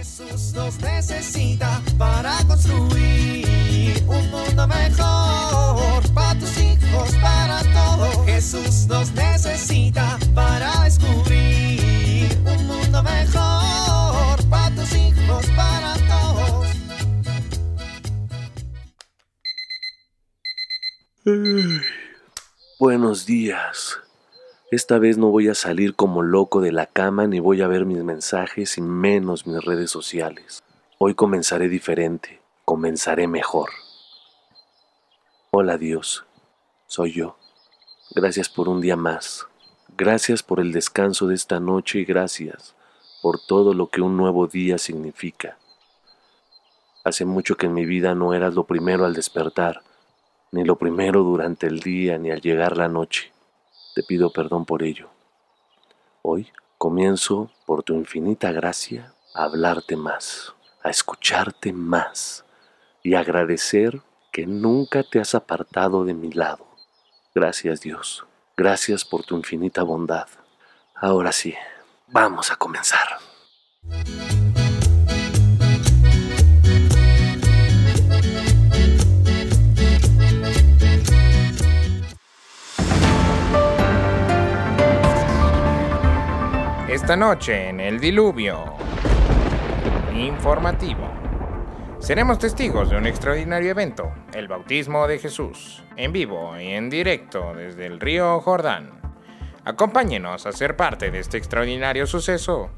Jesús nos necesita para construir un mundo mejor para tus hijos, para todos. Jesús nos necesita para descubrir un mundo mejor para tus hijos, para todos. Buenos días. Esta vez no voy a salir como loco de la cama ni voy a ver mis mensajes y menos mis redes sociales. Hoy comenzaré diferente, comenzaré mejor. Hola Dios, soy yo. Gracias por un día más. Gracias por el descanso de esta noche y gracias por todo lo que un nuevo día significa. Hace mucho que en mi vida no eras lo primero al despertar, ni lo primero durante el día, ni al llegar la noche. Te pido perdón por ello. Hoy comienzo, por tu infinita gracia, a hablarte más, a escucharte más y agradecer que nunca te has apartado de mi lado. Gracias Dios, gracias por tu infinita bondad. Ahora sí, vamos a comenzar. Esta noche en el diluvio informativo. Seremos testigos de un extraordinario evento, el bautismo de Jesús, en vivo y en directo desde el río Jordán. Acompáñenos a ser parte de este extraordinario suceso.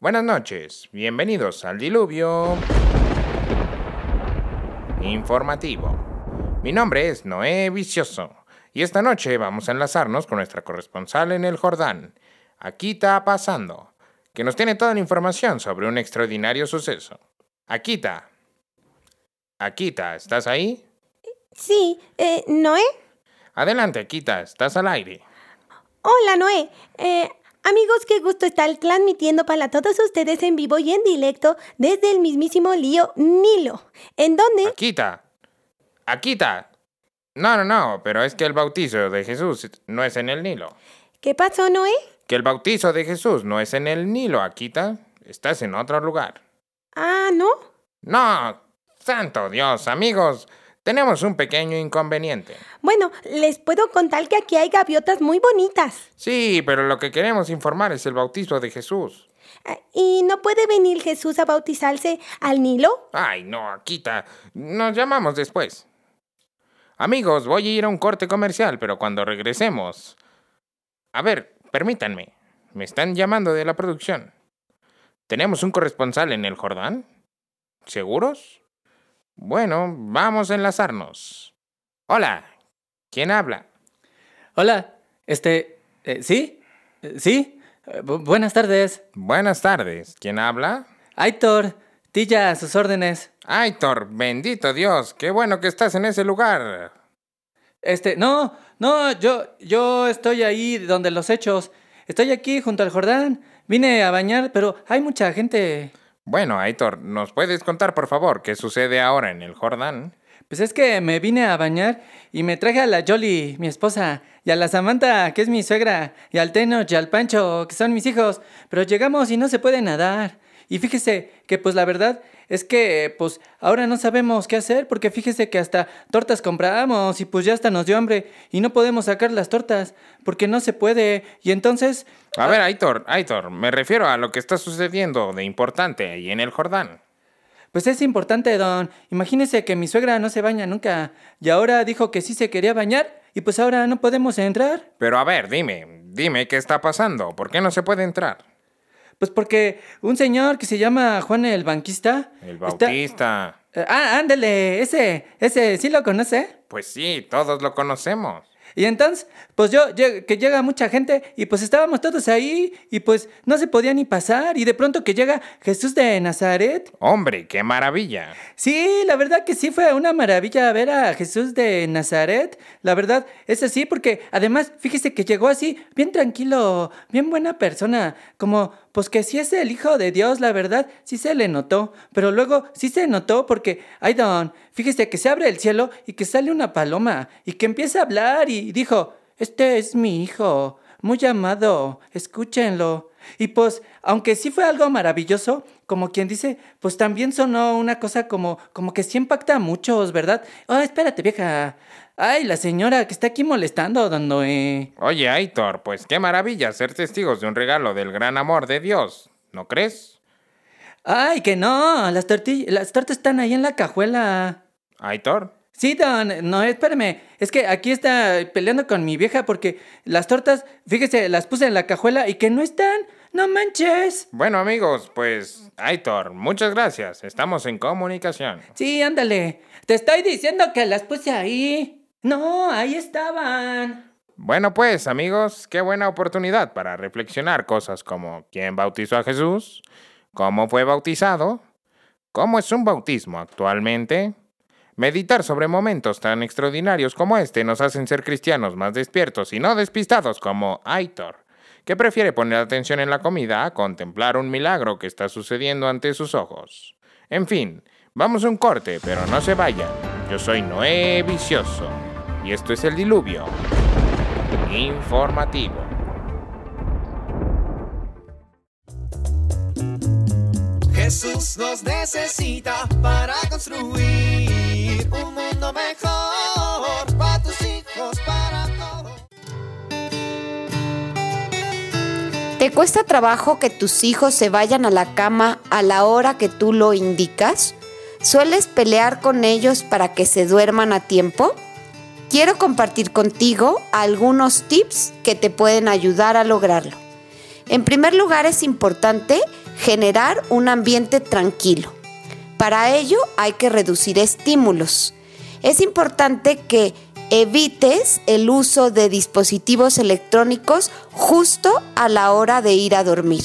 Buenas noches, bienvenidos al diluvio informativo. Mi nombre es Noé Vicioso y esta noche vamos a enlazarnos con nuestra corresponsal en el Jordán, Akita Pasando, que nos tiene toda la información sobre un extraordinario suceso. Akita. Akita, ¿estás ahí? Sí, eh, Noé. Adelante, Akita, estás al aire. Hola, Noé. Eh, amigos, qué gusto estar transmitiendo para todos ustedes en vivo y en directo desde el mismísimo lío Nilo. ¿En dónde? Akita. Akita. No, no, no, pero es que el bautizo de Jesús no es en el Nilo. ¿Qué pasó, Noé? Que el bautizo de Jesús no es en el Nilo, Akita. Estás en otro lugar. Ah, ¿no? No, santo Dios, amigos, tenemos un pequeño inconveniente. Bueno, les puedo contar que aquí hay gaviotas muy bonitas. Sí, pero lo que queremos informar es el bautizo de Jesús. Ah, ¿Y no puede venir Jesús a bautizarse al Nilo? Ay, no, Akita, nos llamamos después. Amigos, voy a ir a un corte comercial, pero cuando regresemos... A ver, permítanme. Me están llamando de la producción. ¿Tenemos un corresponsal en el Jordán? ¿Seguros? Bueno, vamos a enlazarnos. Hola, ¿quién habla? Hola, este, eh, ¿sí? ¿Sí? Eh, bu- buenas tardes. Buenas tardes, ¿quién habla? Aitor, Tilla, a sus órdenes. Aitor, bendito Dios, qué bueno que estás en ese lugar. Este, no, no, yo, yo estoy ahí donde los hechos. Estoy aquí junto al Jordán. Vine a bañar, pero hay mucha gente. Bueno, Aitor, ¿nos puedes contar por favor qué sucede ahora en el Jordán? Pues es que me vine a bañar y me traje a la Jolly, mi esposa, y a la Samantha, que es mi suegra, y al Tenoch y al Pancho, que son mis hijos. Pero llegamos y no se puede nadar. Y fíjese que pues la verdad es que pues ahora no sabemos qué hacer porque fíjese que hasta tortas compramos y pues ya hasta nos dio hambre y no podemos sacar las tortas porque no se puede. Y entonces... A ver, Aitor, Aitor, me refiero a lo que está sucediendo de importante ahí en el Jordán. Pues es importante, don. Imagínese que mi suegra no se baña nunca y ahora dijo que sí se quería bañar y pues ahora no podemos entrar. Pero a ver, dime, dime qué está pasando, ¿por qué no se puede entrar? Pues porque un señor que se llama Juan el Banquista... El Bautista. Eh, Ah, ándele, ese, ese, ¿sí lo conoce? Pues sí, todos lo conocemos. Y entonces, pues yo, que llega mucha gente y pues estábamos todos ahí y pues no se podía ni pasar y de pronto que llega Jesús de Nazaret. Hombre, qué maravilla. Sí, la verdad que sí fue una maravilla ver a Jesús de Nazaret. La verdad es así porque además, fíjese que llegó así, bien tranquilo, bien buena persona, como pues que si es el Hijo de Dios, la verdad, sí se le notó. Pero luego sí se notó porque, ay don, fíjese que se abre el cielo y que sale una paloma y que empieza a hablar y dijo, este es mi hijo, muy amado, escúchenlo. Y pues, aunque sí fue algo maravilloso, como quien dice, pues también sonó una cosa como, como que sí impacta a muchos, ¿verdad? Oh, espérate, vieja. Ay, la señora que está aquí molestando, don Noé. Oye, Aitor, pues qué maravilla ser testigos de un regalo del gran amor de Dios, ¿no crees? Ay, que no, las tortillas, las tortas están ahí en la cajuela. Aitor, Sí, don, no, espérame. Es que aquí está peleando con mi vieja porque las tortas, fíjese, las puse en la cajuela y que no están. No manches. Bueno amigos, pues Aitor, muchas gracias. Estamos en comunicación. Sí, ándale. Te estoy diciendo que las puse ahí. No, ahí estaban. Bueno pues amigos, qué buena oportunidad para reflexionar cosas como quién bautizó a Jesús, cómo fue bautizado, cómo es un bautismo actualmente. Meditar sobre momentos tan extraordinarios como este nos hacen ser cristianos más despiertos y no despistados como Aitor, que prefiere poner atención en la comida a contemplar un milagro que está sucediendo ante sus ojos. En fin, vamos a un corte, pero no se vayan. Yo soy Noé Vicioso y esto es el diluvio informativo. Jesús nos necesita para construir un mundo mejor para tus hijos, para. ¿Te cuesta trabajo que tus hijos se vayan a la cama a la hora que tú lo indicas? ¿Sueles pelear con ellos para que se duerman a tiempo? Quiero compartir contigo algunos tips que te pueden ayudar a lograrlo. En primer lugar es importante generar un ambiente tranquilo. Para ello hay que reducir estímulos. Es importante que evites el uso de dispositivos electrónicos justo a la hora de ir a dormir.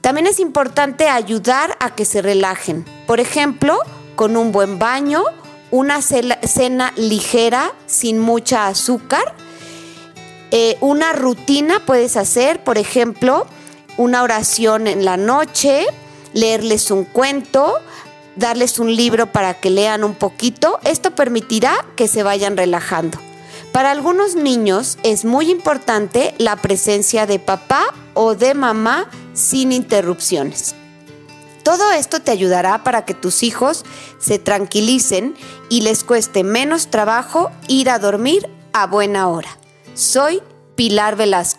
También es importante ayudar a que se relajen. Por ejemplo, con un buen baño, una cena ligera sin mucha azúcar. Eh, una rutina puedes hacer, por ejemplo, una oración en la noche, leerles un cuento, darles un libro para que lean un poquito. Esto permitirá que se vayan relajando. Para algunos niños es muy importante la presencia de papá o de mamá sin interrupciones. Todo esto te ayudará para que tus hijos se tranquilicen y les cueste menos trabajo ir a dormir a buena hora. Soy Pilar Velasco.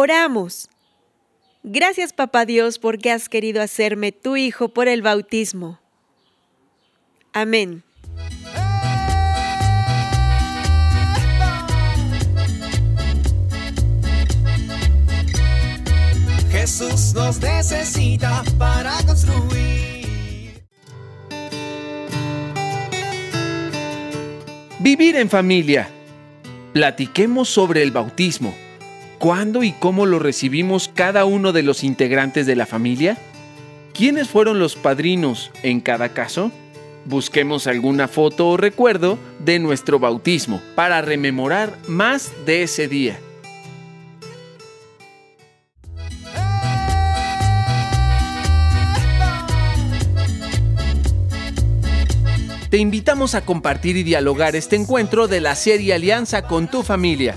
Oramos. Gracias, Papá Dios, porque has querido hacerme tu hijo por el bautismo. Amén. Jesús nos necesita para construir. Vivir en familia. Platiquemos sobre el bautismo. ¿Cuándo y cómo lo recibimos cada uno de los integrantes de la familia? ¿Quiénes fueron los padrinos en cada caso? Busquemos alguna foto o recuerdo de nuestro bautismo para rememorar más de ese día. Te invitamos a compartir y dialogar este encuentro de la serie Alianza con tu familia.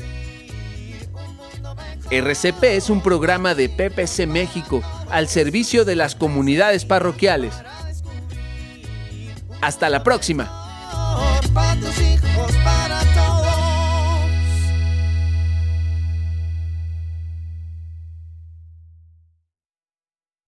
RCP es un programa de PPC México al servicio de las comunidades parroquiales. Hasta la próxima.